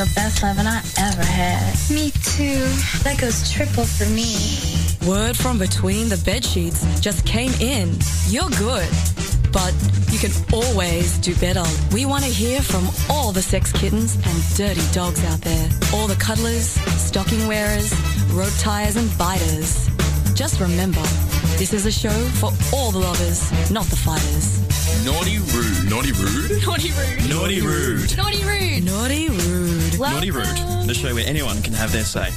the best loving I ever had. Me too. That goes triple for me. Word from between the bed sheets just came in. You're good. But you can always do better. We want to hear from all the sex kittens and dirty dogs out there. All the cuddlers, stocking wearers, rope tires and biters. Just remember, this is a show for all the lovers, not the fighters. Naughty rude. Naughty rude? Naughty rude. Naughty rude. Naughty rude. Naughty rude. Naughty rude. The show where anyone can have their say.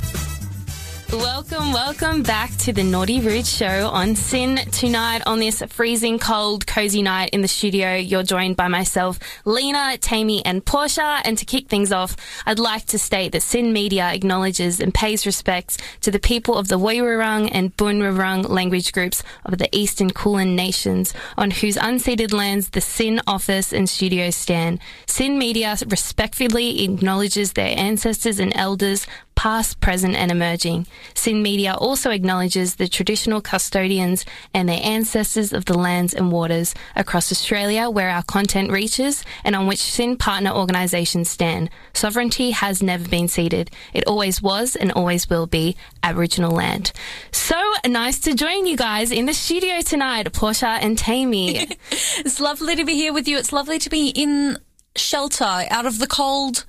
Welcome, welcome back to the Naughty Rude Show on SYN. Tonight, on this freezing cold, cozy night in the studio, you're joined by myself, Lena, Taymi, and Portia. And to kick things off, I'd like to state that SYN Media acknowledges and pays respects to the people of the Woiwurrung and Bunurong language groups of the Eastern Kulin nations, on whose unceded lands the SYN office and studio stand. Sin Media respectfully acknowledges their ancestors and elders, past, present, and emerging. SYN Media also acknowledges the traditional custodians and their ancestors of the lands and waters across Australia where our content reaches and on which SYN partner organisations stand. Sovereignty has never been ceded. It always was and always will be Aboriginal land. So nice to join you guys in the studio tonight, Portia and Taymi. It's lovely to be here with you. It's lovely to be in shelter, out of the cold,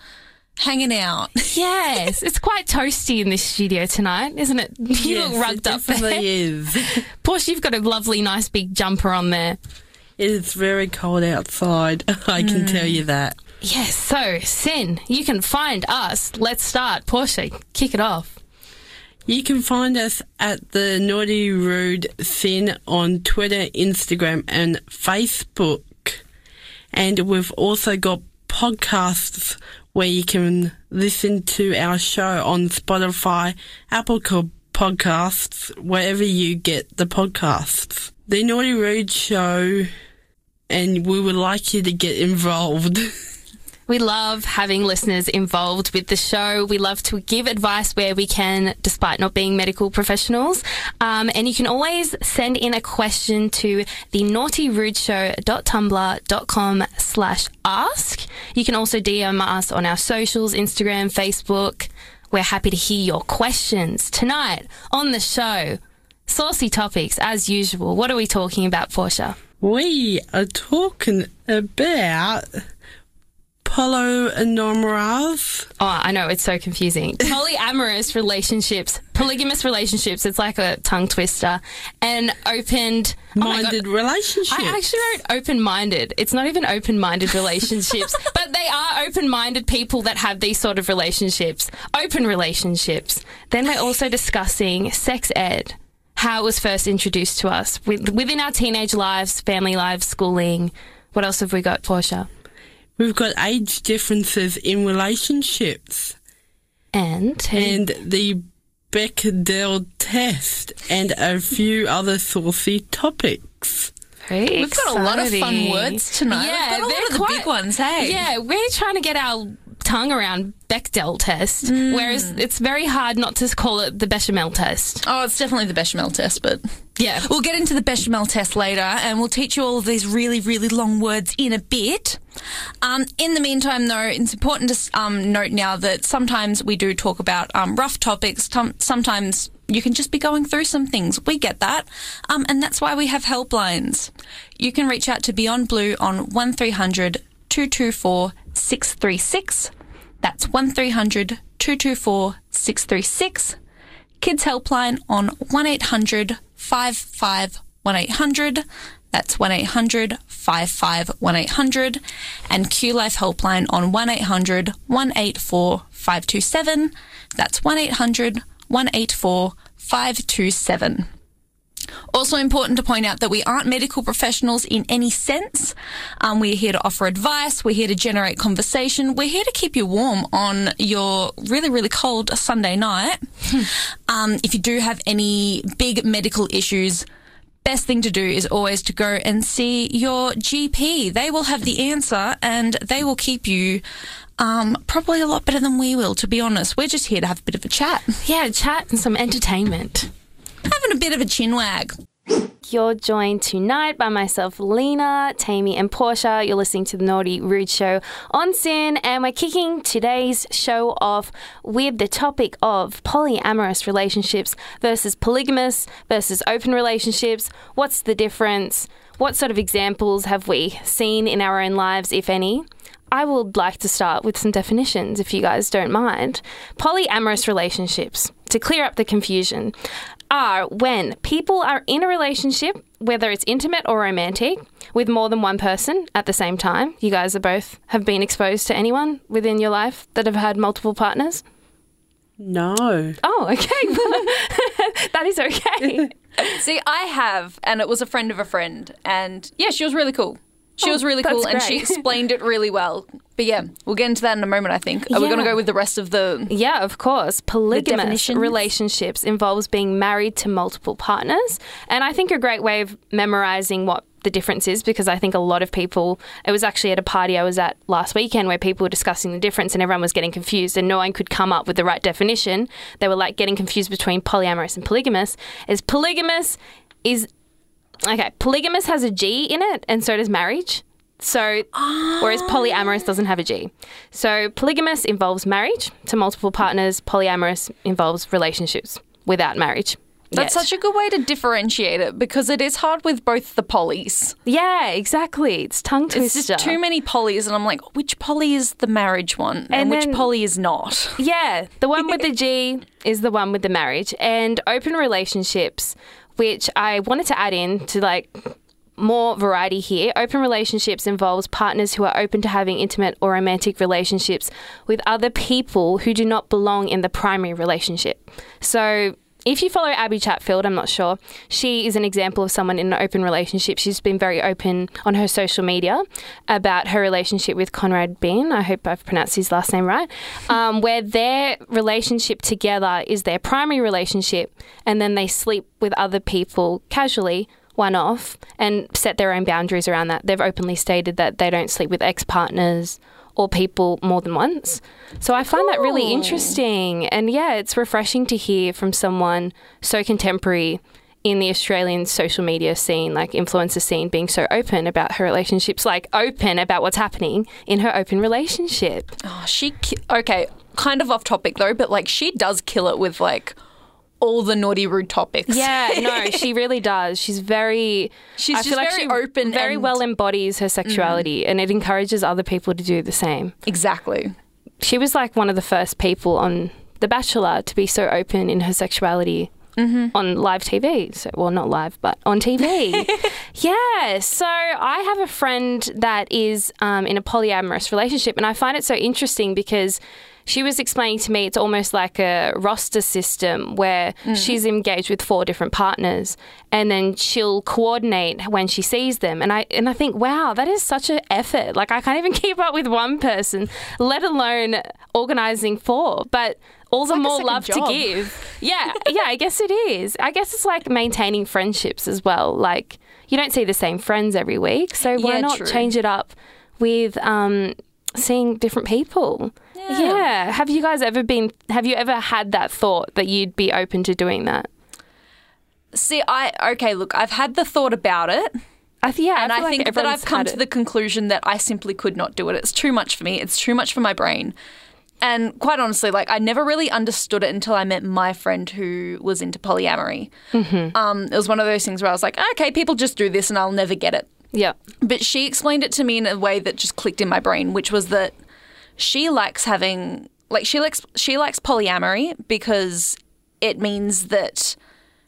hanging out. yes, it's quite toasty in this studio tonight, isn't it? You Yes, look rugged up there. is. Portia, you've got a lovely, nice big jumper on there. It is very cold outside. I can hmm. tell you that. Yes, so SYN, you can find us. Let's start. Portia, kick it off. You can find us at the Naughty Rude SYN on Twitter, Instagram, and Facebook. And we've also got podcasts where you can listen to our show on Spotify, Apple Podcasts, wherever you get the podcasts. The Naughty Rude Show, and we would like you to get involved. We love having listeners involved with the show. We love to give advice where we can, despite not being medical professionals. Um, and you can always send in a question to the naughtyrudeshow.tumblr.com slash ask. You can also DM us on our socials, Instagram, Facebook. We're happy to hear your questions. Tonight on the show, saucy topics as usual. What are we talking about, Portia? We are talking about polyamorous. Oh, I know, it's so confusing. Polyamorous relationships, polygamous relationships, it's like a tongue twister. And opened oh minded relationships. I actually wrote open minded. It's not even open minded relationships, but they are open minded people that have these sort of relationships, open relationships. Then we're also discussing sex ed, how it was first introduced to us within our teenage lives, family lives, schooling. What else have we got, Portia? We've got age differences in relationships And, and the Bechdel test and a few other saucy topics. Very We've got a lot of fun words tonight. Yeah, We've got a lot they're of the quite- big ones, hey? Yeah, we're trying to get our tongue around Bechdel test, whereas it's very hard not to call it the bechamel test. Oh, it's definitely the bechamel test, but Yeah. we'll get into the bechamel test later and we'll teach you all of these really, really long words in a bit. Um, in the meantime, though, it's important to um, note now that sometimes we do talk about um, rough topics. Tom- sometimes you can just be going through some things. We get that. Um, and that's why we have helplines. You can reach out to Beyond Blue on 1300 224 636. That's 1300 224 636. Kids Helpline on 1800 55 1800. That's 1800 55 1800. And Q Life Helpline on 1800 184 527. That's 1800 184 527. Also important to point out that we aren't medical professionals in any sense. Um, we're here to offer advice. We're here to generate conversation. We're here to keep you warm on your really, really cold Sunday night. um, if you do have any big medical issues, best thing to do is always to go and see your GP. They will have the answer and they will keep you um, probably a lot better than we will, to be honest. We're just here to have a bit of a chat. Yeah, chat and some entertainment. Having a bit of a chin wag. You're joined tonight by myself, Lena, Taymi, and Portia. You're listening to the Naughty Rude Show on SYN, and we're kicking today's show off with the topic of polyamorous relationships versus polygamous versus open relationships. What's the difference? What sort of examples have we seen in our own lives, if any? I would like to start with some definitions, if you guys don't mind. Polyamorous relationships, to clear up the confusion, are when people are in a relationship, whether it's intimate or romantic, with more than one person at the same time. You guys are both have been exposed to anyone within your life that have had multiple partners? No. Oh, okay. that is okay. See, I have, and it was a friend of a friend, and yeah, she was really cool. She Oh, was really that's cool, and she explained it really well. But yeah, we'll get into that in a moment. I think. Are we going to go with the rest of the? Yeah, of course. Polygamous relationships involves being married to multiple partners. And I think a great way of memorizing what the difference is because I think a lot of people, it was actually at a party I was at last weekend where people were discussing the difference and everyone was getting confused and no one could come up with the right definition. They were like getting confused between polyamorous and polygamous. Is polygamous is okay, polygamous has a G in it and so does marriage. So, whereas polyamorous ah. doesn't have a G. So, polygamous involves marriage to multiple partners, polyamorous involves relationships without marriage. That's yet. such a good way to differentiate it because it is hard with both the polys. Yeah, exactly. It's tongue twister. It's just too many polys, and I'm like, which poly is the marriage one, and, And which then- poly is not? Yeah, the one with the G is the one with the marriage and open relationships, which I wanted to add in to like more variety here. Open relationships involves partners who are open to having intimate or romantic relationships with other people who do not belong in the primary relationship. So if you follow Abby Chatfield, I'm not sure, she is an example of someone in an open relationship. She's been very open on her social media about her relationship with Konrad Bien. I hope I've pronounced his last name right. Um, where their relationship together is their primary relationship, and then they sleep with other people casually one off and set their own boundaries around that. They've openly stated that they don't sleep with ex partners or people more than once. So I find that really interesting. And yeah, it's refreshing to hear from someone so contemporary in the Australian social media scene, like influencer scene, being so open about her relationships, like open about what's happening in her open relationship. Oh, she ki- okay, kind of off topic though, but like she does kill it with like all the naughty rude topics. Yeah, no, she really does. She's very. She's I just feel like very she open very and- well embodies her sexuality, and it encourages other people to do the same. exactly. She was like one of the first people on The Bachelor to be so open in her sexuality. On live TV, so well, not live, but on TV. yeah. So I have a friend that is um, in a polyamorous relationship, and I find it so interesting because she was explaining to me it's almost like a roster system where she's engaged with four different partners and then she'll coordinate when she sees them. And I and I think wow that is such an effort. Like I can't even keep up with one person let alone organizing four but all the like more love job. to give. Yeah yeah I guess it is. I guess it's like maintaining friendships as well. Like you don't see the same friends every week so why Yeah, not true. change it up with um seeing different people yeah. Have you guys ever been? Have you ever had that thought that you'd be open to doing that? See, I okay, look, I've had the thought about it. I th- yeah, and I, like think that I've come to the conclusion that I simply could not do it. It's too much for me. It's too much for my brain. And quite honestly, like I never really understood it until I met my friend who was into polyamory. Mm-hmm. Um, it was one of those things where I was like, okay, people just do this, and I'll never get it. Yeah. But she explained it to me in a way that just clicked in my brain, which was that she likes having like she likes she likes polyamory because it means that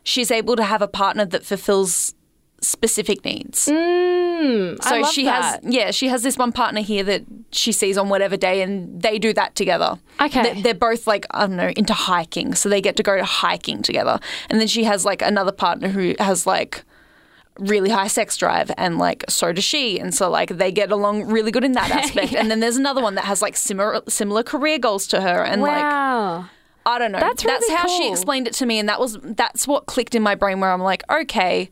she's able to have a partner that fulfills specific needs. Mm, So I love she that. has yeah, she has this one partner here that she sees on whatever day and they do that together. Okay. They're, they're both like I don't know, into hiking, so they get to go to hiking together. And then she has like another partner who has like really high sex drive and like so does she and so like they get along really good in that aspect and then there's another one that has like similar similar career goals to her and like I don't know. That's really that's how she explained it to me, and that was that's what clicked in my brain. Where I'm like, okay,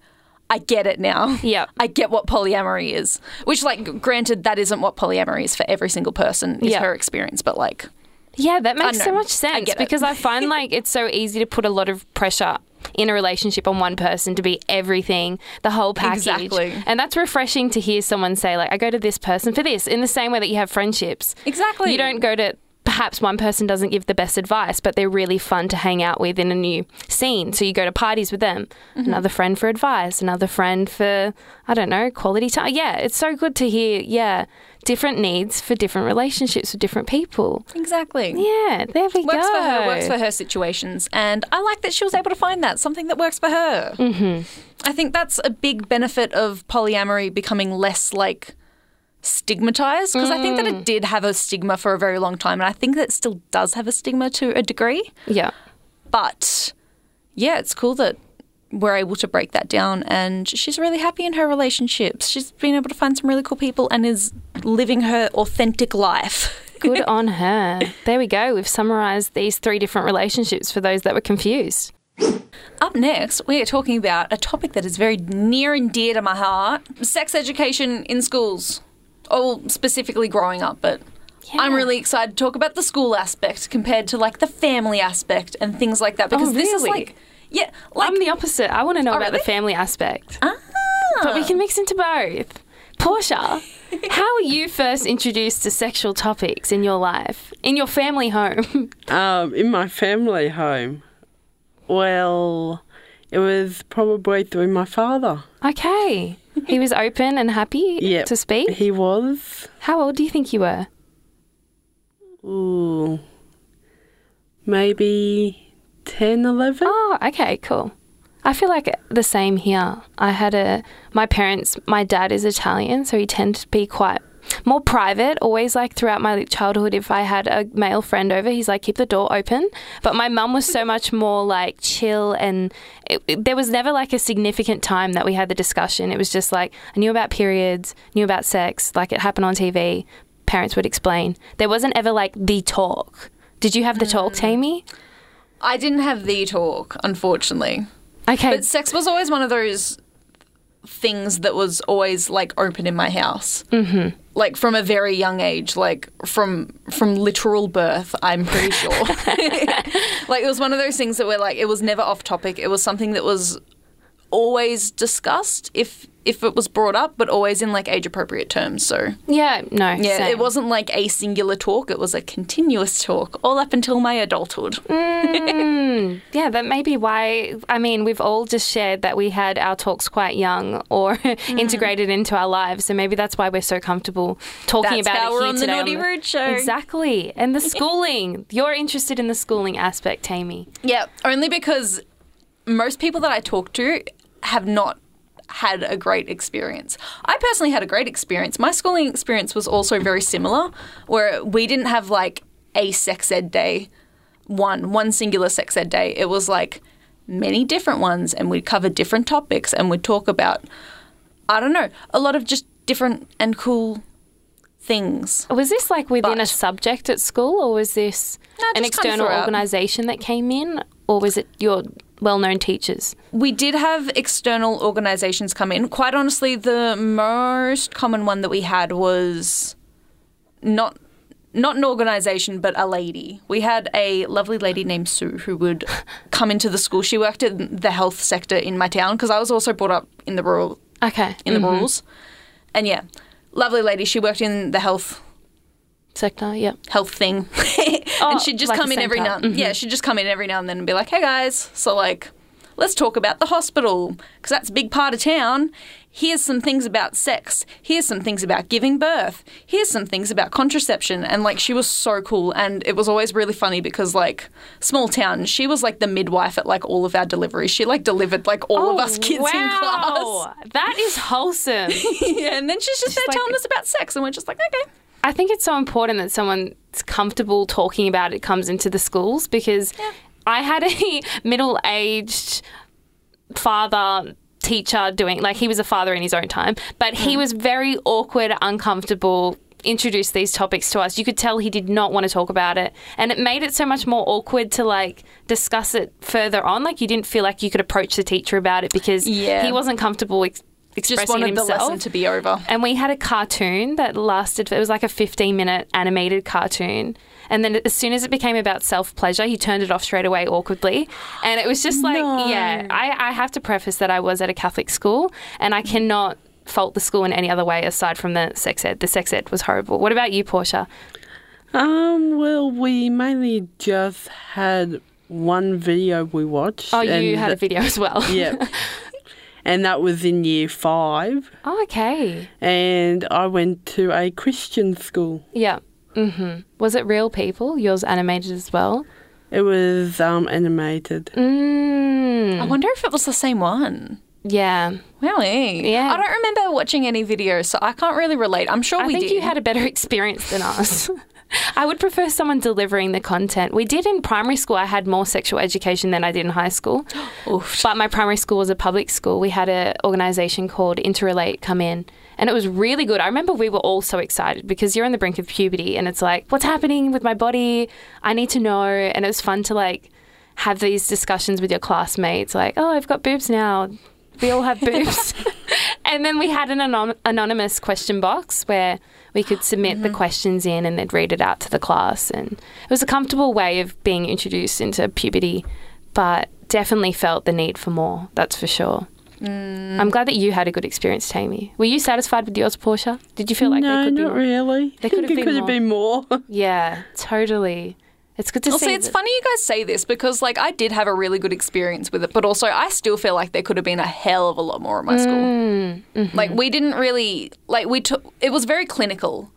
I get it now. Yep. I get what polyamory is. Which, like, granted, that isn't what polyamory is for every single person. Is Yeah. her experience, but like, Yeah, that makes so much I sense it. because I find like it's so easy to put a lot of pressure in a relationship on one person to be everything, the whole package. Exactly. And that's refreshing to hear someone say, like, I go to this person for this, in the same way that you have friendships. Exactly. You don't go to perhaps one person doesn't give the best advice, but they're really fun to hang out with in a new scene. So you go to parties with them. Mm-hmm. Another friend for advice, another friend for I don't know, quality time. Yeah, it's so good to hear, yeah, different needs for different relationships with different people. Exactly. Yeah, there we Works go. Works for her, works for her situations. And I like that she was able to find that, something that works for her. Mm-hmm. I think that's a big benefit of polyamory becoming less like stigmatized because I think that it did have a stigma for a very long time. And I think that it still does have a stigma to a degree. Yeah. But yeah, it's cool that we're able to break that down. And she's really happy in her relationships. She's been able to find some really cool people and is living her authentic life. Good on her. There we go. We've summarized these three different relationships for those that were confused. Up next, we are talking about a topic that is very near and dear to my heart sex education in schools. Oh, specifically growing up, but I'm really excited to talk about the school aspect compared to like the family aspect and things like that because oh, this is like, yeah, like, I'm the opposite. I want to know Oh, about the family aspect. ah. But we can mix into both. Portia, how were you first introduced to sexual topics in your life, in your family home? Um, in my family home, well, it was probably through my father. okay. He was open and happy Yep. to speak. He was. How old do you think you were? Ooh, maybe 10, 11? Oh, okay, cool. I feel like the same here. I had a my parents. My dad is Italian, so he tended to be quite more private. Always like throughout my childhood, if I had a male friend over, he's like keep the door open. But my mum was so much more like chill, and it, it- there was never like a significant time that we had the discussion. It was just like I knew about periods, knew about sex, like it happened on TV. Parents would explain. There wasn't ever like the talk. Did you have the talk, mm. Taymi? I didn't have the talk, unfortunately. Okay, But sex was always one of those things that was always like open in my house. Mm-hmm. Like from a very young age, like from from literal birth, I'm pretty sure. like it was one of those things that were like it was never off topic. It was something that was always discussed if if it was brought up, but always in like age appropriate terms. So yeah, no, yeah, same. it wasn't like a singular talk. It was a continuous talk all up until my adulthood. Mm, yeah, that may be why. I mean, we've all just shared that we had our talks quite young or Mm. integrated into our lives. So maybe that's why we're so comfortable talking That's about how it we're here on the Naughty Rude Show. Exactly. And the schooling. You're interested in the schooling aspect, Taymi. Yeah, only because most people that I talk to have not had a great experience. I personally had a great experience. My schooling experience was also very similar, where we didn't have like a sex ed day, one one singular sex ed day. It was like many different ones, and we'd cover different topics, and we'd talk about I don't know a lot of just different and cool things. Was this like within a subject at school, or was this No, an external organisation that came in, or was it your well-known teachers? We did have external organisations come in. Quite honestly, the most common one that we had was not not an organisation, but a lady. We had a lovely lady named Sue who would come into the school. She worked in the health sector in my town because I was also brought up in the rural Okay. in the mm-hmm. rurals. And yeah, lovely lady. She worked in the health sector. yeah, health thing. Oh, and she'd just like come in every now centre. yeah, she'd just come in every now and then and be like, "Hey guys, so like let's talk about the hospital because that's a big part of town. Here's some things about sex. Here's some things about giving birth. Here's some things about contraception." And like she was so cool and it was always really funny because like small town, she was like the midwife at like all of our deliveries. She like delivered like all of us oh, kids in class. Oh, That is wholesome. yeah, and then she's just there like- telling us about sex and we're just like, "Okay." I think it's so important that someone's comfortable talking about it comes into the schools because I had a middle aged father teacher doing like he was a father in his own time, but he mm. was very awkward, uncomfortable. Introduced these topics to us. You could tell he did not want to talk about it, and it made it so much more awkward to like discuss it further on. Like you didn't feel like you could approach the teacher about it because Yeah. he wasn't comfortable ex- expressing Just wanted the himself. lesson to be over. and we had a cartoon that lasted it was like a 15 minute animated cartoon and then as soon as it became about self pleasure he turned it off straight away awkwardly and it was just like No. yeah I, I have to preface that i was at a catholic school and i cannot fault the school in any other way aside from the sex ed the sex ed was horrible what about you portia Um, well, we mainly just had one video we watched. oh you and had a video as well Yeah. and that was in year five. oh okay And I went to a Christian school. yeah Mm-hmm. was it real people yours animated as well It was um, animated. mm. I wonder if it was the same one. yeah Really? Yeah. I don't remember watching any videos, so I can't really relate. I'm sure I we think did. you had a better experience than us. I would prefer someone delivering the content. We did in primary school. I had more sexual education than I did in high school. But my primary school was a public school. We had an organisation called Interrelate come in, and it was really good. I remember we were all so excited because you're on the brink of puberty, and it's like, what's happening with my body? I need to know. And it was fun to like have these discussions with your classmates, like, oh, I've got boobs now. We all have boobs. and then we had an anon- anonymous question box where we could submit the mm-hmm. questions in and they'd read it out to the class. And it was a comfortable way of being introduced into puberty, but definitely felt the need for more, that's for sure. Mm. I'm glad that you had a good experience, Taymi. Were you satisfied with yours, Portia? Did you feel like no, there could be not more? really. There could think have it been could more. have been more. Yeah, totally. It's good to Well, see. see, it's that- funny you guys say this because, like, I did have a really good experience with it, but also I still feel like there could have been a hell of a lot more at my school. Mm, mm-hmm. Like, we didn't really, like, we took, it was very clinical.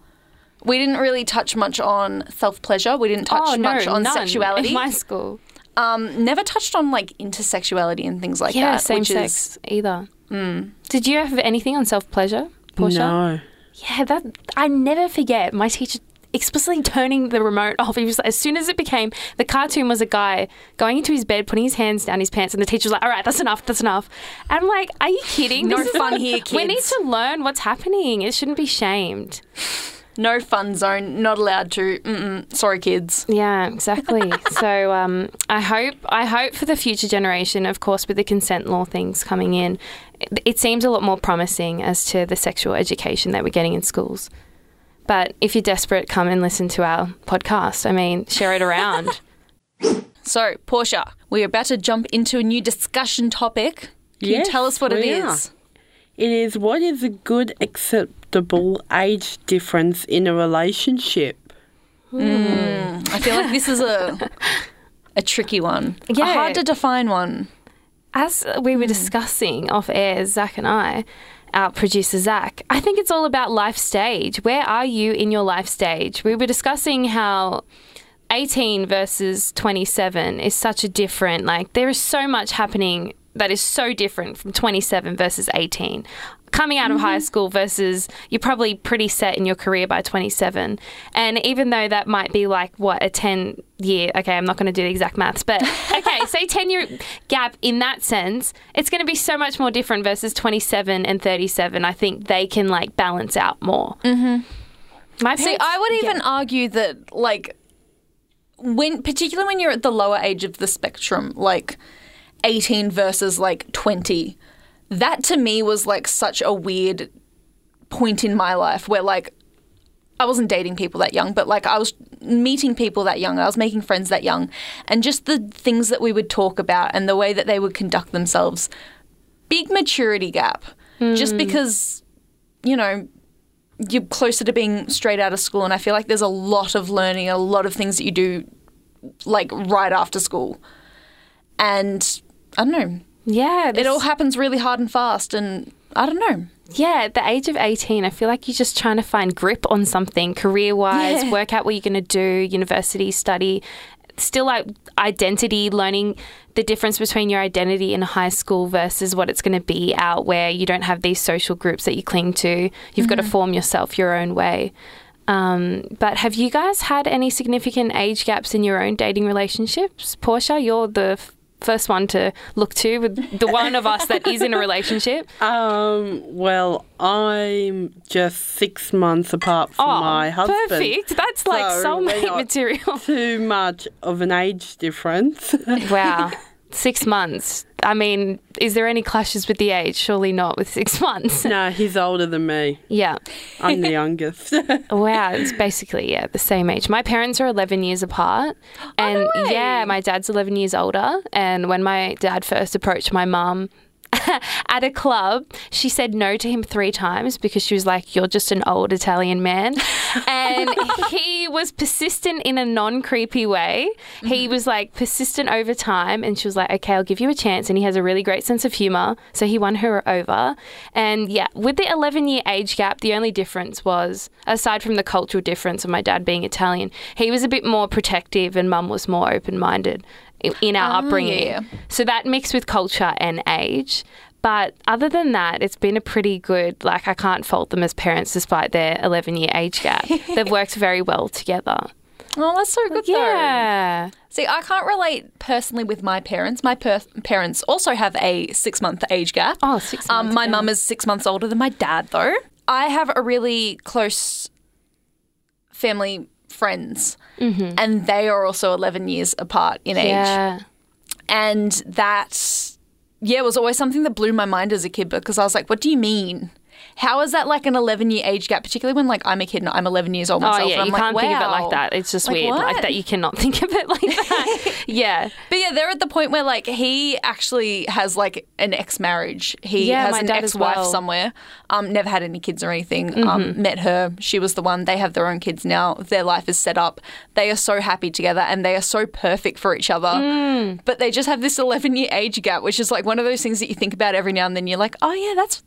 We didn't really touch much on self pleasure. We didn't touch oh, much on none sexuality. In my school. um, never touched on, like, intersexuality and things like Yeah, that. same which sex Is, either. Did you have anything on self pleasure, Portia? No. Yeah, that I never forget my teacher explicitly turning the remote off. He was as soon as it became the cartoon was a guy going into his bed, putting his hands down his pants, and the teacher was like, "All right, that's enough, that's enough." And I'm like, "Are you kidding? No is fun here, We need to learn what's happening. It shouldn't be shamed." no fun zone, not allowed to. Mm-mm. Sorry, kids. Yeah, exactly. so um, I hope I hope for the future generation, of course, with the consent law things coming in, it, it seems a lot more promising as to the sexual education that we're getting in schools. But if you're desperate, come and listen to our podcast. I mean, share it around. So, Portia, we're about to jump into a new discussion topic. Can Yes, you tell us what it is? Are. It is what is a good acceptable age difference in a relationship? Hmm. Hmm. I feel like this is a a tricky one. Yeah. A hard to define one. As we were hmm. discussing off air, Zach and I, our producer Zach, I think it's all about life stage. Where are you in your life stage? We were discussing how 18 versus 27 is such a different, like, there is so much happening that is so different from 27 versus 18. Coming out of high school versus you're probably pretty set in your career by 27. And even though that might be like, what, a 10 year, okay, I'm not going to do the exact maths, but okay, say 10 year gap in that sense, it's going to be so much more different versus 27 and 37. I think they can like balance out more. Mm-hmm. My See, I would yeah. even argue that, like, when particularly when you're at the lower age of the spectrum, like 18 versus like 20, that to me was like such a weird point in my life where like I wasn't dating people that young, but like I was meeting people that young. I was making friends that young. And just the things that we would talk about and the way that they would conduct themselves. Big maturity gap. Just hmm. because, you know, you're closer to being straight out of school. And I feel like there's a lot of learning, a lot of things that you do like right after school. And I don't know. Yeah, It all happens really hard and fast. And I don't know. Yeah, at the age of 18, I feel like you're just trying to find grip on something career wise, Yeah. work out what you're going to do, university, study. Still, like identity, learning the difference between your identity in high school versus what it's going to be out where you don't have these social groups that you cling to. You've got to form yourself your own way. Um, but have you guys had any significant age gaps in your own dating relationships? Portia, you're the f- first one to look to, with the one of us that is in a relationship. Um, well, I'm just six months apart from oh, my husband. Oh, Perfect. That's like So soulmate material. Too much of an age difference. wow. Six months. I mean, is there any clashes with the age? Surely not with six months. No, he's older than me. Yeah. I'm the youngest. Wow, it's basically yeah the same age. My parents are eleven years apart, and Oh, no way. yeah, my dad's eleven years older. And when my dad first approached my mum at a club, she said no to him three times because she was like, "You're just an old Italian man," and he was persistent in a non-creepy way. Mm-hmm. He was like persistent over time, and she was like, "Okay, I'll give you a chance." And he has a really great sense of humor, so he won her over. And yeah, with the 11-year age gap, the only difference was, aside from the cultural difference of my dad being Italian, he was a bit more protective, and mum was more open-minded in our upbringing. yeah. So that mixed with culture and age. But other than that, it's been a pretty good, like, I can't fault them as parents despite their 11 year age gap. They've worked very well together. Oh, that's so good though. Yeah. See, I can't relate personally with my parents. My per- parents also have a six month age gap. Oh, six Um, my mum is six months older than my dad, though. I have a really close family friends, and they are also 11 years apart in age. Yeah. And that, yeah, it was always something that blew my mind as a kid because I was like, what do you mean? How is that like an 11 year age gap, particularly when like I'm a kid and I'm 11 years old Oh, yeah. and I'm You like, can't think of it like that. It's just Like, weird. Like that, you cannot think of it like that. yeah. But yeah, they're at the point where like he actually has like an ex marriage. He Yeah, has an ex wife well. Mm-hmm. somewhere. Um, never had any kids or anything. Um, met her. She was the one. They have their own kids now. Their life is set up. They are so happy together and they are so perfect for each other. Mm. But they just have this 11 year age gap, which is like one of those things that you think about every now and then. You're like, oh yeah, that's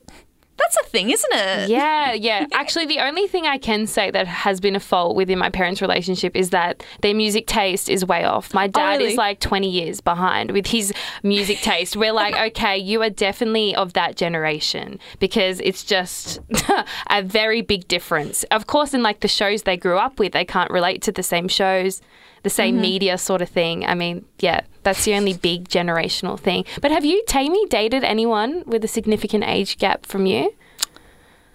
that's a thing, isn't it? Yeah, yeah. Actually, the only thing I can say that has been a fault within my parents' relationship is that their music taste is way off. My oh, dad really? is like 20 years behind with his music taste. We're like, okay, you are definitely of that generation because it's just a very big difference. Of course, in like the shows they grew up with, they can't relate to the same shows, the same media sort of thing. I mean, yeah, that's the only big generational thing. But have you, Taymi, dated anyone with a significant age gap from you?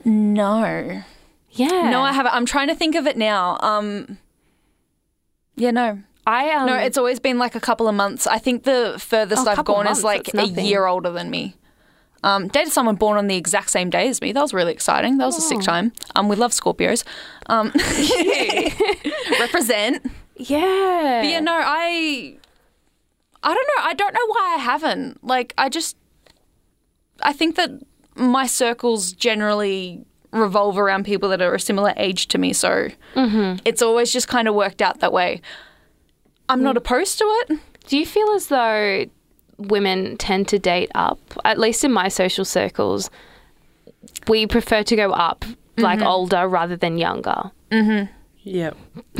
No. Yeah. No, I haven't. I'm trying to think of it now. Um, yeah, no. I um, No, it's always been like a couple of months. I think the furthest Oh, a I've gone months, is like a year older than me. Um, dated someone born on the exact same day as me. That was really exciting. That was a Oh. sick time. Um, we love Scorpios. Um, represent. Yeah. But yeah, no, I, I don't know. I don't know why I haven't. Like, I just, I think that my circles generally revolve around people that are a similar age to me. So Mm-hmm. it's always just kind of worked out that way. I'm Mm. not opposed to it. Do you feel as though women tend to date up? At least in my social circles, we prefer to go up, like Mm-hmm. older rather than younger. Yep.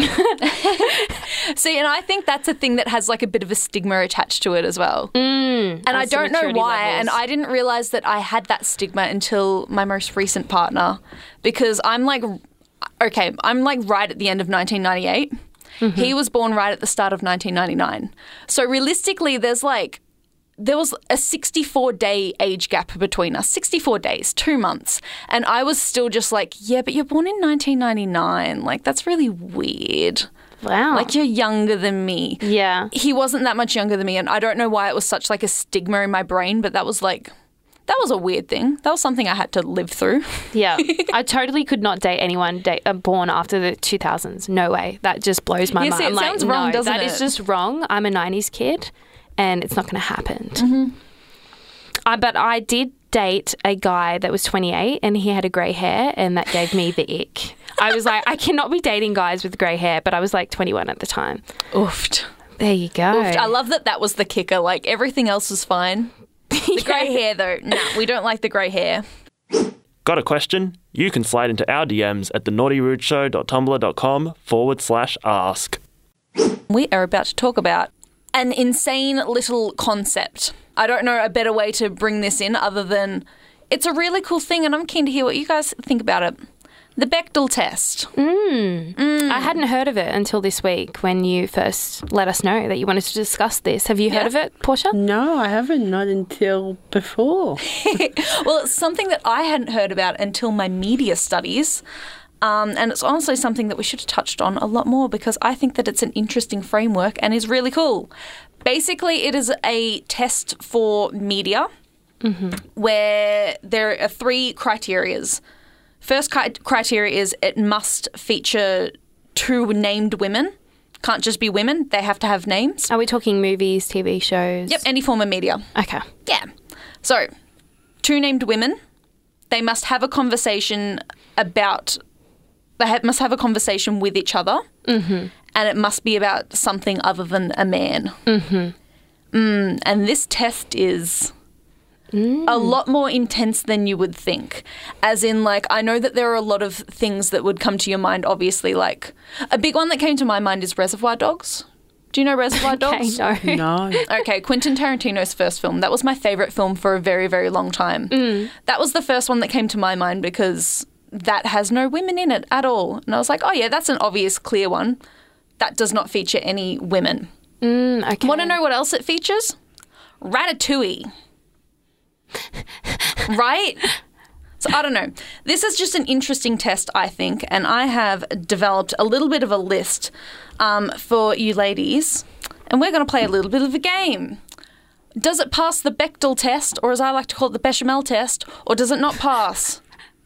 See, and I think that's a thing that has like a bit of a stigma attached to it as well. Mm, and I don't know why. levels. And I didn't realize that I had that stigma until my most recent partner because I'm like, okay, I'm like right at the end of 1998. Mm-hmm. He was born right at the start of 1999. So realistically, there's like, there was a 64 day age gap between us 64 days, two months. And I was still just like, yeah, but you're born in 1999. Like, that's really weird. Wow. Like, you're younger than me yeah. he wasn't that much younger than me and i don't know why it was such like a stigma in my brain but that was like that was a weird thing that was something i had to live through Yeah. I totally could not date anyone date, uh, born after the 2000s. No way. That just blows my Yeah, mind. see, it I'm like, sounds wrong, no, doesn't that is it? just wrong. I'm a 90s kid and it's not going to happen. Mm-hmm. Uh, but I did date a guy that was 28 and he had a grey hair and that gave me the ick. I was like, I cannot be dating guys with grey hair, but I was like 21 at the time. oofed There you go. oofed i love that that was the kicker like everything else was fine the grey hair though no we don't like the grey hair Got a question? You can slide into our DMs at thenaughtyrudeshow.tumblr.com forward slash ask. we are about to talk about an insane little concept i don't know a better way to bring this in other than it's a really cool thing and i'm keen to hear what you guys think about it the Bechdel test. Mm. Mm. I hadn't heard of it until this week when you first let us know that you wanted to discuss this. Have you heard Yeah. of it, Portia? No, I haven't. Not until before. Well, it's something that I hadn't heard about until my media studies. Um, and it's honestly something that we should have touched on a lot more because I think that it's an interesting framework and is really cool. Basically, it is a test for media where there are three criterias. First cri- criteria is it must feature two named women. Can't just be women, they have to have names. Are we talking movies, TV shows? Yep, any form of media. Okay. Yeah. So, two named women. They must have a conversation about. They ha- must have a conversation with each other, mm-hmm. and it must be about something other than a man. Mm-hmm. Mm, and this test is a lot more intense than you would think. As in, like, I know that there are a lot of things that would come to your mind. Obviously, like a big one that came to my mind is Reservoir Dogs. Do you know Reservoir Okay, Dogs? no. No. Okay, Quentin Tarantino's first film. That was my favorite film for a very, very long time. That was the first one that came to my mind because that has no women in it at all. And I was like, oh, yeah, that's an obvious, clear one. That does not feature any women. Mm, okay. Want to know what else it features? Ratatouille. right? So I don't know. This is just an interesting test, I think, and I have developed a little bit of a list um, for you ladies, and we're going to play a little bit of a game. Does it pass the Bechdel test, or as I like to call it, the Bechamel test, or does it not pass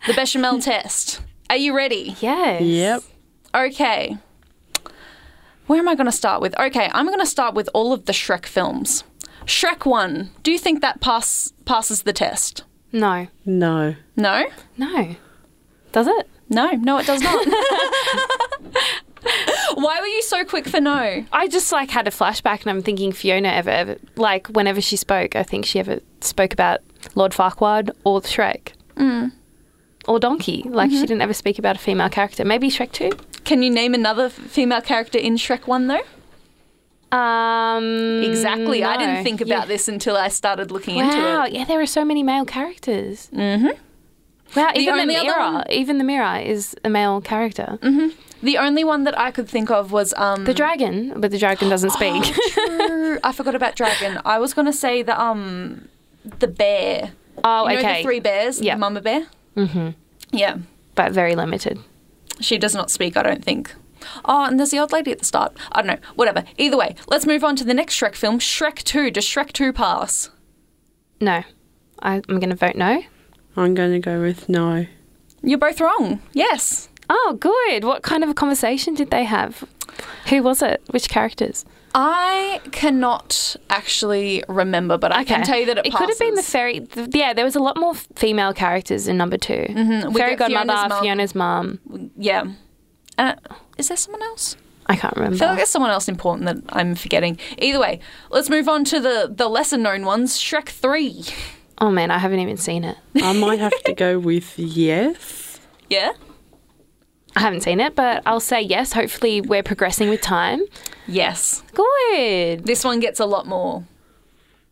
the Bechamel test? Are you ready? Yes. Yep. Okay. Where am I going to start with? Okay, I'm going to start with all of the Shrek films. Shrek 1. Do you think that pass passes the test? No. No. No? No. Does it? No, no, it does not. Why were you so quick for no? I just like had a flashback and I'm thinking Fiona ever, ever like whenever she spoke, I think she ever spoke about Lord Farquaad or Shrek. Mm. Or Donkey. Like she didn't ever speak about a female character. Maybe Shrek 2? Can you name another female character in Shrek 1 though? Um Exactly. I didn't think about Yeah. this until I started looking Wow, into it. Wow, yeah, there are so many male characters. Mm-hmm. Wow, even the mirror, one- even the mirror is a male character. The only one that I could think of was um The dragon, but the dragon doesn't speak. True. I forgot about dragon. I was going to say the um the bear. oh, You know okay, the three bears? Yeah. The mama bear? Mm-hmm. Yeah. but very limited. She does not speak, I don't think. Oh, and there's the old lady at the start. I don't know. Whatever. Either way, let's move on to the next Shrek film, Shrek 2. Does Shrek 2 pass? No, I, I'm going to vote no. I'm going to go with no. You're both wrong. Yes. Oh, good. What kind of a conversation did they have? Who was it? Which characters? I cannot actually remember, but I can tell you that it, it could have been the fairy. th- yeah, there was a lot more female characters in number 2 Mm-hmm. We Fairy godmother, Fiona's mum. Fiona's mum. Yeah. Uh, is there someone else? I can't remember. I feel like there's someone else important that I'm forgetting. Either way, let's move on to the, the lesser known ones. Shrek 3. oh man, I haven't even seen it. I might have to go with yes. Yeah? I haven't seen it, but I'll say yes. Hopefully, we're progressing with time. Yes. Good. This one gets a lot more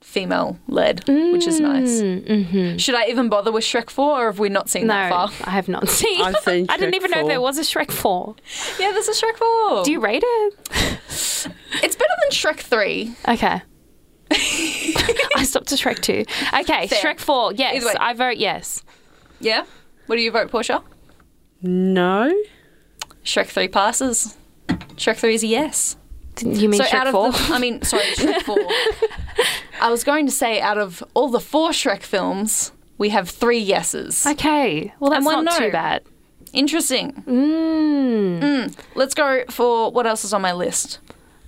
female led, which is nice. Mm-hmm. Should I even bother with Shrek 4 or have we not seen No, that far? I have not seen. I've seen I didn't Shrek even know there was a Shrek Four. Yeah, there's a Shrek 4. Do you rate it? It's better than Shrek 3. Okay. I stopped at Shrek 2. Okay, Fair. Shrek 4. Yes. I vote yes. Yeah? What do you vote, Portia? No. Shrek 3 passes. Shrek 3 is a yes. Didn't You mean so out Shrek 4? of the, I mean, sorry, Shrek 4. I was going to say out of all the four Shrek films, we have three yeses. okay. Well, that's And one not no. too bad. Interesting. Mm. Let's go for what else is on my list.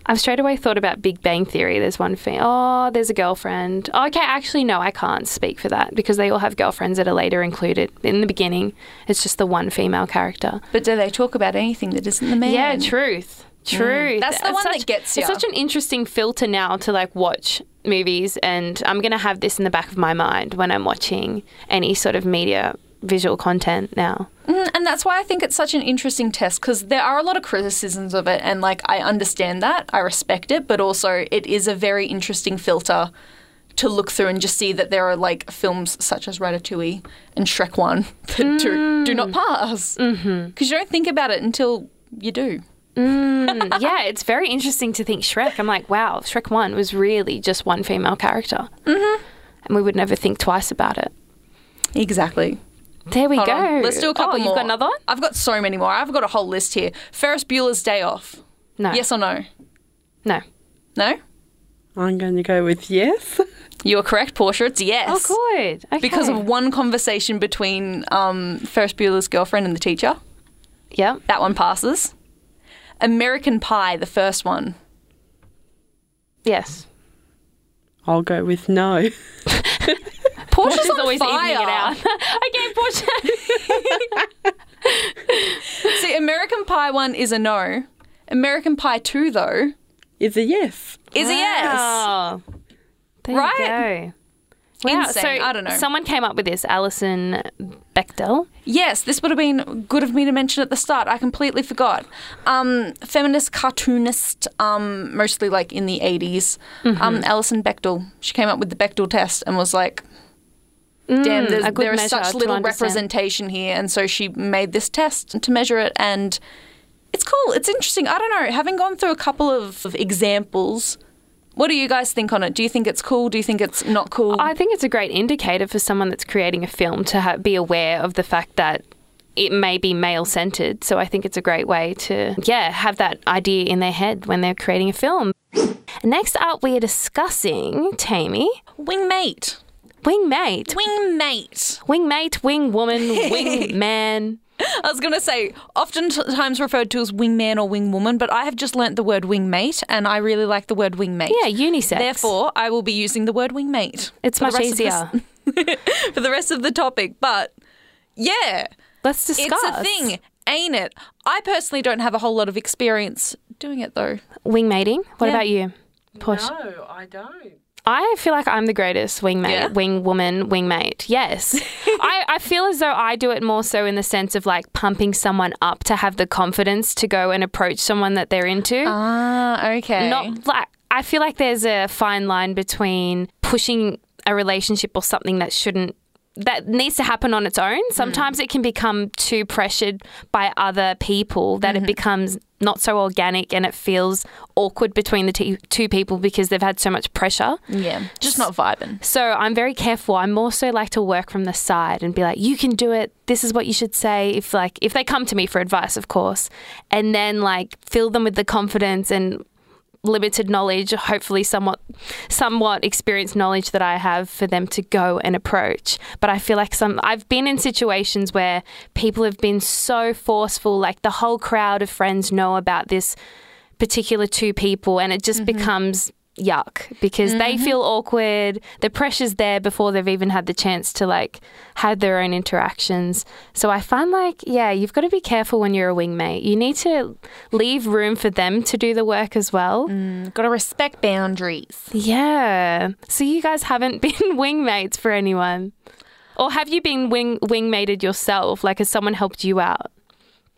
I've straight away thought about Big Bang Theory. There's one thing. Oh, there's a girlfriend. Oh, okay, actually, no, I can't speak for that because they all have girlfriends that are later included. In the beginning, it's just the one female character. But do they talk about anything that isn't the man? Yeah, truth. Mm. Truth. That's the It's one that gets you. It's such an interesting filter now to like watch movies, and I'm going to have this in the back of my mind when I'm watching any sort of media visual content now. Mm, And that's why I think it's such an interesting test because there are a lot of criticisms of it, and like I understand that, I respect it, but also it is a very interesting filter to look through and just see that there are like films such as Ratatouille and Shrek One that do, do not pass because mm-hmm. you don't think about it until you do. Mm, yeah, it's very interesting to think Shrek. I'm like, wow, Shrek 1 was really just one female character. Mm-hmm. And we would never think twice about it. Exactly. There we Hold go. on. Let's do a couple oh, more. You've got another one? I've got so many more. I've got a whole list here. Ferris Bueller's Day Off. No. Yes or no? No. No? I'm going to go with yes. You are correct, Portia. It's yes. Oh, good. Okay. Because of one conversation between um, Ferris Bueller's girlfriend and the teacher. yeah. That one passes. American Pie, the first one. Yes. I'll go with no. Portia's Portia's on always fire. evening it out. okay, Portia. See, American Pie one is a no. American Pie two, though, Is a yes. is a yes. There Right? you go. Wow, Insane. so I don't know. Someone came up with this, Alison Bechdel. Yes, this would have been good of me to mention at the start. I completely forgot. Um, feminist cartoonist, um, mostly like in the 80s, Mm-hmm. um, Alison Bechdel. She came up with the Bechdel test and was like, damn, there's, Mm, a good there is measure such to little understand. representation here. And so she made this test to measure it. And it's cool. It's interesting. I don't know. Having gone through a couple of, of examples, what do you guys think on it? Do you think it's cool? Do you think it's not cool? I think it's a great indicator for someone that's creating a film to ha- be aware of the fact that it may be male centered. So I think it's a great way to, yeah, have that idea in their head when they're creating a film. Next up, we are discussing Taymi, Wingmate. wingmate, Wingmate. wingmate, wing woman, wing man. I was going to say, oftentimes referred to as wingman or wingwoman, but I have just learnt the word wingmate, and I really like the word wingmate. Yeah, unisex. Therefore, I will be using the word wingmate. It's much easier. this- for the rest of the topic. But yeah, Let's discuss. it's a thing, ain't it? I personally don't have a whole lot of experience doing it though. Wingmating. What Yeah. about you? Push. No, I don't. I feel like I'm the greatest wingmate, Yeah? wing woman, wingmate. Yes. I, I feel as though I do it more so in the sense of like pumping someone up to have the confidence to go and approach someone that they're into. Ah, okay. Not like I feel like there's a fine line between pushing a relationship or something that shouldn't that needs to happen on its own. Mm. Sometimes it can become too pressured by other people that it mm-hmm. becomes not so organic and it feels awkward between the t- two people because they've had so much pressure. yeah, just not vibing. So I'm very careful. I'm more so like to work from the side and be like, you can do it. This is what you should say. If like if they come to me for advice, of course, and then like fill them with the confidence and limited knowledge, hopefully somewhat somewhat experienced knowledge that I have for them to go and approach. But I feel like some I've been in situations where people have been so forceful, like the whole crowd of friends know about this particular two people and it just mm-hmm. becomes yuck because they feel awkward. The pressure's there before they've even had the chance to like have their own interactions. So i find like yeah you've got to be careful when you're a wingmate. You need to leave room for them to do the work as well. Got to respect boundaries. yeah. So you guys haven't been wingmates for anyone? Or have you been wing wingmated yourself? Like has someone helped you out?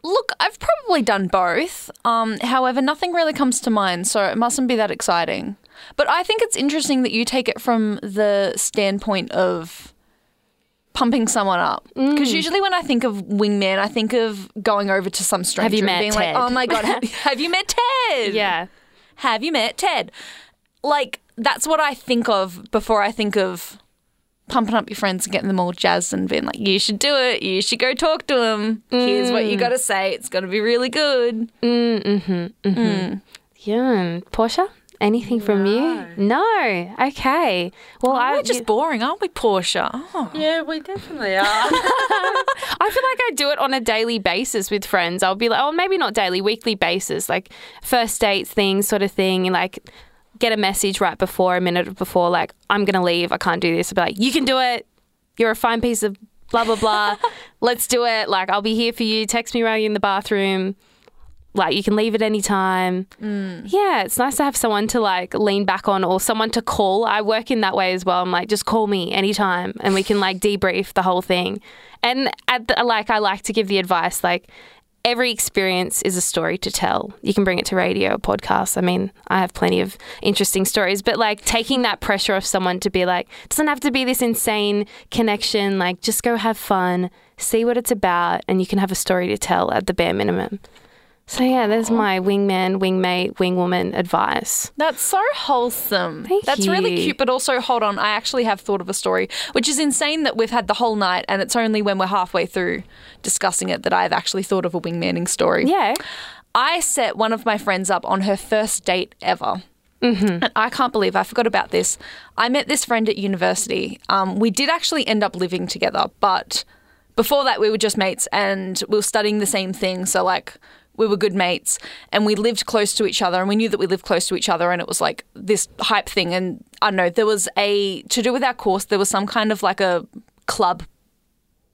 Look, I've probably done both. Um, however, nothing really comes to mind, so it mustn't be that exciting. But I think it's interesting that you take it from the standpoint of pumping someone up. Because mm. usually when I think of wingman, I think of going over to some stranger you and met being Ted? like, "Oh my god, have, have you met Ted? yeah Have you met Ted?" Like that's what I think of before I think of pumping up your friends and getting them all jazzed and being like, "You should do it. You should go talk to him. Here's what you mm. got to say. It's going to be really good." Mm, mm-hmm, mm-hmm. yeah portia anything from you no okay well i We're just boring, aren't we, Portia? Oh. Yeah, we definitely are. I feel like I do it on a daily basis with friends. I'll be like, oh, maybe not daily, weekly basis, like first dates things, sort of thing. And like, get a message right before, a minute before, like, I'm going to leave. I can't do this. I'll be like, you can do it. You're a fine piece of blah, blah, blah. Let's do it. Like, I'll be here for you. Text me while you're in the bathroom. Like, you can leave at any time. Mm. Yeah, it's nice to have someone to like lean back on or someone to call. I work in that way as well. I'm like, just call me anytime and we can like debrief the whole thing. And at the, like, I like to give the advice like, every experience is a story to tell. You can bring it to radio, podcasts. I mean, I have plenty of interesting stories, but like taking that pressure off someone to be like, doesn't have to be this insane connection. Like, just go have fun, see what it's about, and you can have a story to tell at the bare minimum. So yeah, there's my wingman, wingmate, wingwoman advice. That's so wholesome. Thank That's really cute. But also, hold on, I actually have thought of a story, which is insane that we've had the whole night, and it's only when we're halfway through discussing it that I've actually thought of a wingmanning story. Yeah. I set one of my friends up on her first date ever. Mm-hmm. And I can't believe I forgot about this. I met this friend at university. Um, we did actually end up living together, but before that, we were just mates and we were studying the same thing. So, like, we were good mates and we lived close to each other and we knew that we lived close to each other and it was like this hype thing. And I don't know, there was a, to do with our course, there was some kind of like a club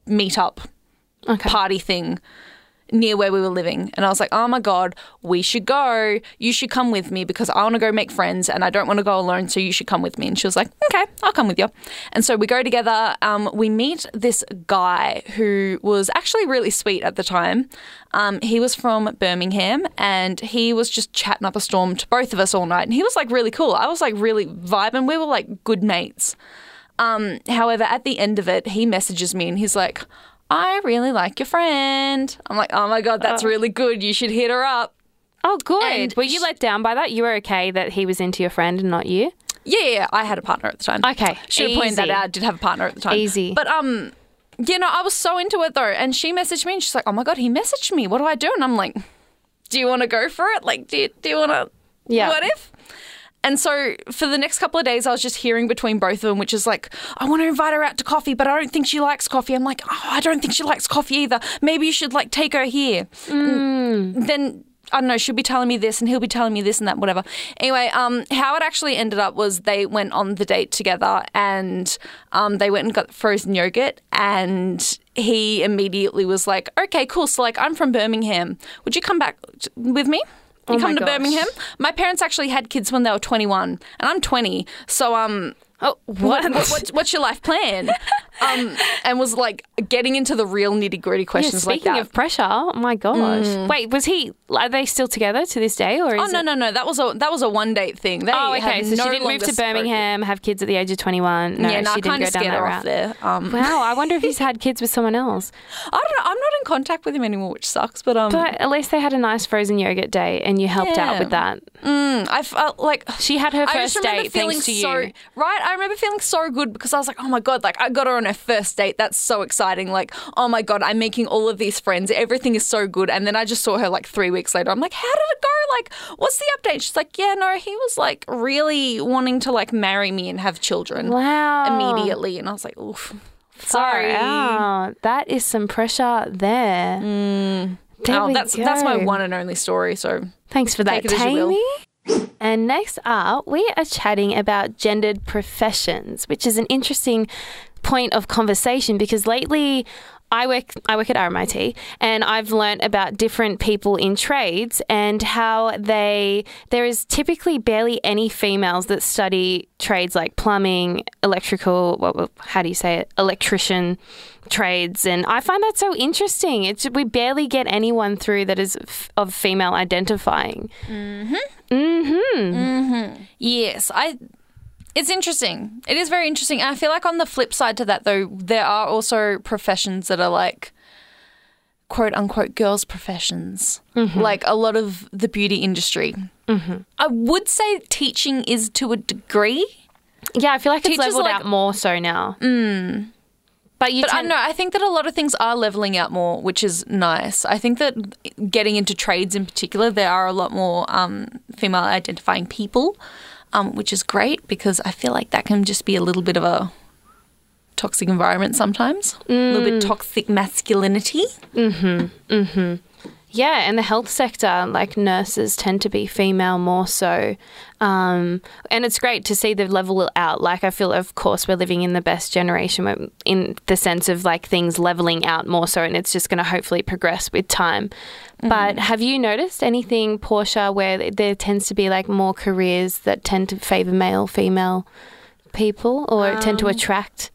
meetup Okay. party thing near where we were living. And I was like, oh my God, we should go. You should come with me because I want to go make friends and I don't want to go alone. So you should come with me. And she was like, okay, I'll come with you. And so we go together. Um, we meet this guy who was actually really sweet at the time. Um, he was from Birmingham and he was just chatting up a storm to both of us all night. And he was like really cool. I was like really vibing. We were like good mates. Um, however, at the end of it, he messages me and he's like, I really like your friend. I'm like, oh my God, that's really good. You should hit her up. Oh, good. And were you let down by that? You were okay that he was into your friend and not you? Yeah, yeah, yeah, I had a partner at the time. Okay, Should have pointed that out. I did have a partner at the time. Easy. But, um, you know, I was so into it though. And she messaged me and she's like, oh my God, he messaged me. What do I do? And I'm like, do you want to go for it? Like, do you, do you want to, Yeah. what if? And so for the next couple of days, I was just hearing between both of them, which is like, I want to invite her out to coffee, but I don't think she likes coffee. I'm like, oh, I don't think she likes coffee either. Maybe you should like take her here. And then I don't know, she'll be telling me this and he'll be telling me this and that, whatever. Anyway, um, how it actually ended up was they went on the date together and um, they went and got frozen yogurt and he immediately was like, okay, cool. So like, I'm from Birmingham. Would you come back with me? You Oh come to gosh. Birmingham? My parents actually had kids when they were 21 and I'm 20. So, um, Oh, what, what, what, what's your life plan? Um, and was like getting into the real nitty gritty Yeah, questions like speaking that. of pressure, oh my gosh. Wait, was he? Are they still together to this day, or is Oh no it- no no! That was a that was a one date thing. They Oh, okay. So no she didn't move to. Birmingham, have kids at the age of twenty-one. No, yeah, no, she didn't go down that route. there. Um, Wow, I wonder if he's had kids with someone else. I don't know. I'm not in contact with him anymore, which sucks. But um, But at least they had a nice frozen yogurt day, and you helped out with that. mm, I felt like She had her first date thanks to so you. right. I remember feeling so good because I was like, oh my god, like I got her on her first date. That's so exciting. Like, oh my god, I'm making all of these friends. Everything is so good. And then I just saw her like three weeks later. I'm like, how did it go? Like, what's the update? She's like, yeah, no, he was like really wanting to like marry me and have children Wow. immediately. And I was like, oof. Sorry. out. That is some pressure there. Mm. There Oh, that's that's my one and only story. So Thanks for that, Take it as you will. Taymi. And next up, we are chatting about gendered professions, which is an interesting point of conversation because lately I work I work at RMIT and I've learnt about different people in trades and how they there is typically barely any females that study trades like plumbing, electrical, what, how do you say it, electrician trades, and I find that so interesting. It's we barely get anyone through that is f- of female identifying. Mhm. Mhm. Mhm. Yes, I. It's interesting. It is very interesting. And I feel like on the flip side to that, though, there are also professions that are like quote unquote girls' professions, like a lot of the beauty industry. I would say teaching is to a degree. Yeah, I feel like it's leveled like- out more so now. Mm. But you But I tend- don't know. I think that a lot of things are leveling out more, which is nice. I think that getting into trades in particular, there are a lot more um, female identifying people, um, which is great because I feel like that can just be a little bit of a toxic environment sometimes, a little bit mm. toxic masculinity. Mm-hmm, mm-hmm. Yeah, and the health sector, like nurses tend to be female more so. Um, and it's great to see the level out. Like, I feel, of course, we're living in the best generation in the sense of like things leveling out more so, and it's just going to hopefully progress with time. But have you noticed anything, Portia, where there tends to be like more careers that tend to favor male, female people or tend to attract?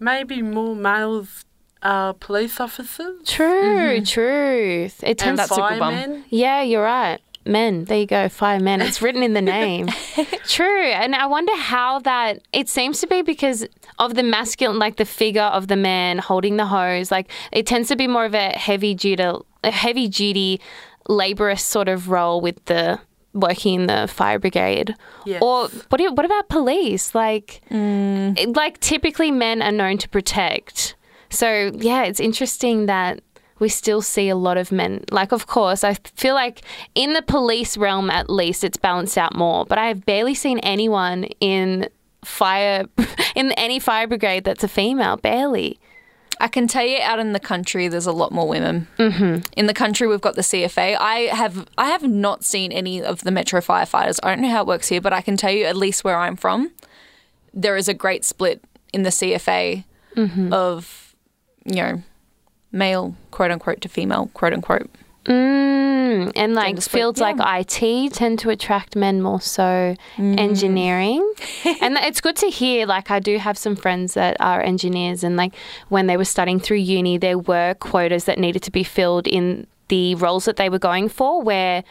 Maybe more males are police officers True, mm-hmm. truth. It and tends that's a good firemen. Yeah, you're right. Men, there you go, five men. It's written in the name. True. And I wonder how that, it seems to be because of the masculine, like the figure of the man holding the hose. Like it tends to be more of a heavy duty, a heavy duty laborious sort of role with the working in the fire brigade. Yes. Or what do you, what about police? Like mm. it- like typically men are known to protect. So yeah, it's interesting that we still see a lot of men. Like of course, I feel like in the police realm at least it's balanced out more, but I have barely seen anyone in fire in any fire brigade that's a female, barely. I can tell you, out in the country, there's a lot more women. Mm-hmm. In the country, we've got the CFA. I have I have not seen any of the Metro firefighters. I don't know how it works here, but I can tell you, at least where I'm from, there is a great split in the CFA of you know male quote unquote to female quote unquote. Mm, and like fields yeah. like IT tend to attract men more so engineering. and it's good to hear like I do have some friends that are engineers and like when they were studying through uni there were quotas that needed to be filled in the roles that they were going for where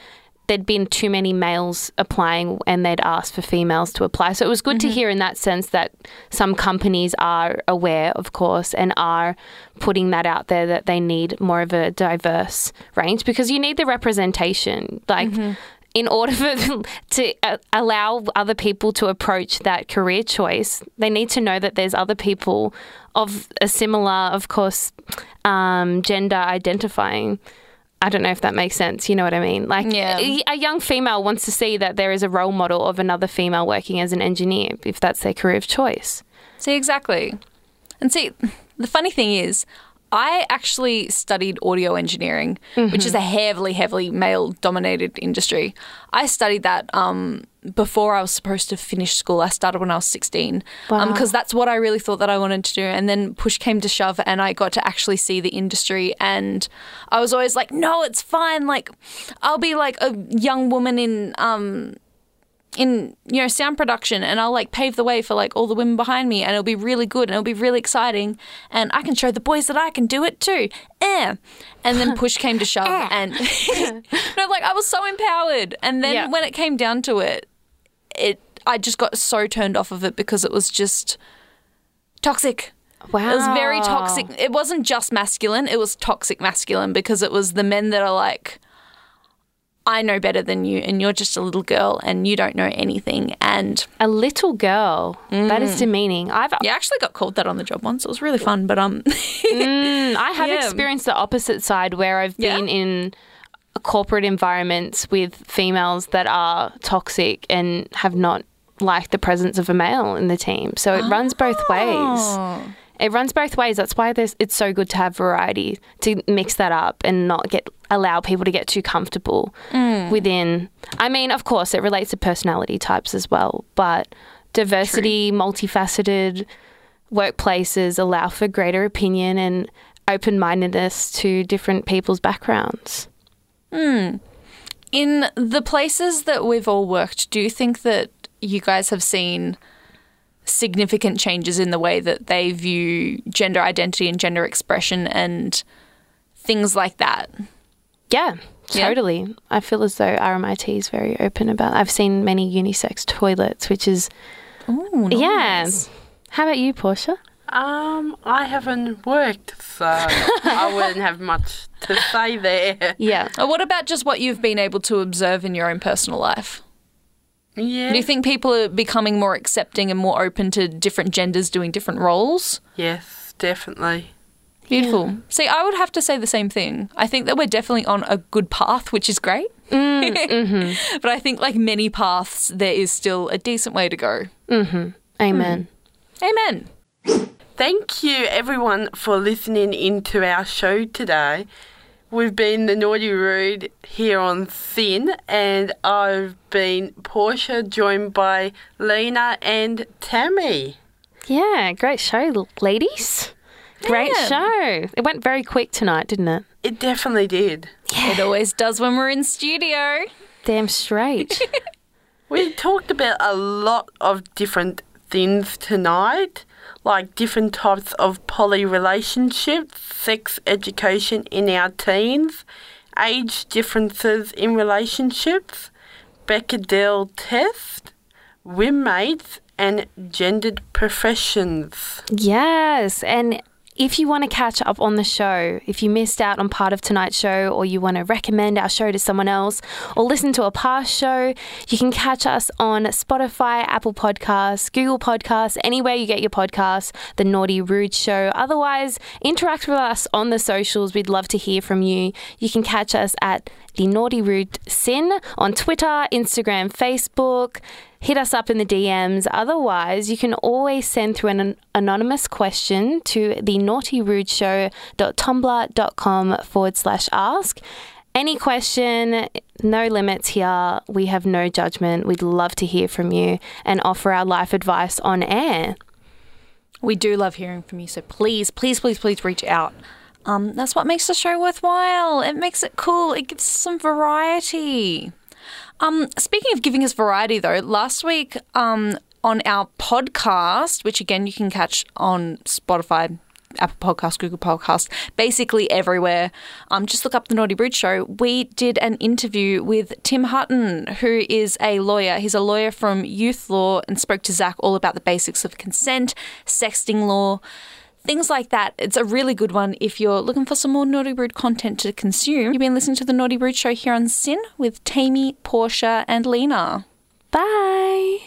there'd been too many males applying and they'd asked for females to apply. So it was good to hear in that sense that some companies are aware, of course, and are putting that out there that they need more of a diverse range because you need the representation. Like, in order for to uh, allow other people to approach that career choice, they need to know that there's other people of a similar, of course, um, gender identifying. I don't know if that makes sense. You know what I mean? Like Yeah. a, a young female wants to see that there is a role model of another female working as an engineer if that's their career of choice. See, exactly. And see, the funny thing is, I actually studied audio engineering, which is a heavily, heavily male dominated industry. I studied that um, before I was supposed to finish school. I started when I was 16 because that's what I really thought that I wanted to do. And then push came to shove, and I got to actually see the industry. And I was always like, no, it's fine. Like, I'll be like a young woman in. Um, in you know sound production and I'll like pave the way for like all the women behind me and it'll be really good and it'll be really exciting and I can show the boys that I can do it too. Eh. And then push came to shove and no like I was so empowered and then Yeah. when it came down to it it I just got so turned off of it because it was just toxic. Wow. It was very toxic. It wasn't just masculine, it was toxic masculine because it was the men that are like, I know better than you, and you're just a little girl and you don't know anything. And A little girl. That Mm. is demeaning. I've yeah, I actually got called that on the job once. It was really fun, but um, Mm, I have Yeah. experienced the opposite side where I've Yeah? been in corporate environments with females that are toxic and have not liked the presence of a male in the team. So it runs both ah. ways. It runs both ways. That's why there's, it's so good to have variety to mix that up and not get allow people to get too comfortable mm. within. I mean, of course, it relates to personality types as well, but diversity, multifaceted workplaces allow for greater opinion and open mindedness to different people's backgrounds. Hmm. in the places that we've all worked, do you think that you guys have seen significant changes in the way that they view gender identity and gender expression and things like that? Yeah, Yeah. totally. I feel as though RMIT is very open about. I've seen many unisex toilets, which is Ooh, yeah. How about you, Portia? Um, I haven't worked, so I wouldn't have much to say there. Yeah. Or what about just what you've been able to observe in your own personal life? Yeah. Do you think people are becoming more accepting and more open to different genders doing different roles? Yes, definitely. Beautiful. See, I would have to say the same thing. I think that we're definitely on a good path, which is great. Mm, mm-hmm. but I think, like many paths, there is still a decent way to go. Mm-hmm. Amen. Mm-hmm. Amen. Thank you, everyone, for listening into our show today. We've been the Naughty Rude here on SYN, and I've been Portia, joined by Lena and Taymi. Yeah, great show, ladies. Great Yeah. show. It went very quick tonight, didn't it? It definitely did. Yeah. It always does when we're in studio. Damn straight. We talked about a lot of different things tonight, like different types of poly relationships, sex education in our teens, age differences in relationships, Bechdel test, roommates, and gendered professions. yes, and If you want to catch up on the show, if you missed out on part of tonight's show, or you want to recommend our show to someone else, or listen to a past show, you can catch us on Spotify, Apple Podcasts, Google Podcasts, anywhere you get your podcasts, The Naughty Rude Show. Otherwise, interact with us on the socials. We'd love to hear from you. You can catch us at The Naughty Rude SYN on Twitter, Instagram, Facebook hit us up in the DMs. Otherwise, you can always send through an anonymous question to the naughtyrudeshow.tumblr.com forward slash ask. Any question, no limits here. We have no judgment. We'd love to hear from you and offer our life advice on air. We do love hearing from you, so please, please, please, please reach out. Um, that's what makes the show worthwhile. It makes it cool. It gives some variety. Um, speaking of giving us variety, though, last week um, on our podcast, which again you can catch on Spotify, Apple Podcast, Google Podcast, basically everywhere. Um, just look up the Naughty Rude Show. We did an interview with Tim Hutton, who is a lawyer. He's a lawyer from youth law and spoke to Zach all about the basics of consent, sexting law. Things like that. It's a really good one if you're looking for some more Naughty Rude content to consume. You've been listening to the Naughty Rude Show here on SYN with Taymi, Portia, and Lena. Bye.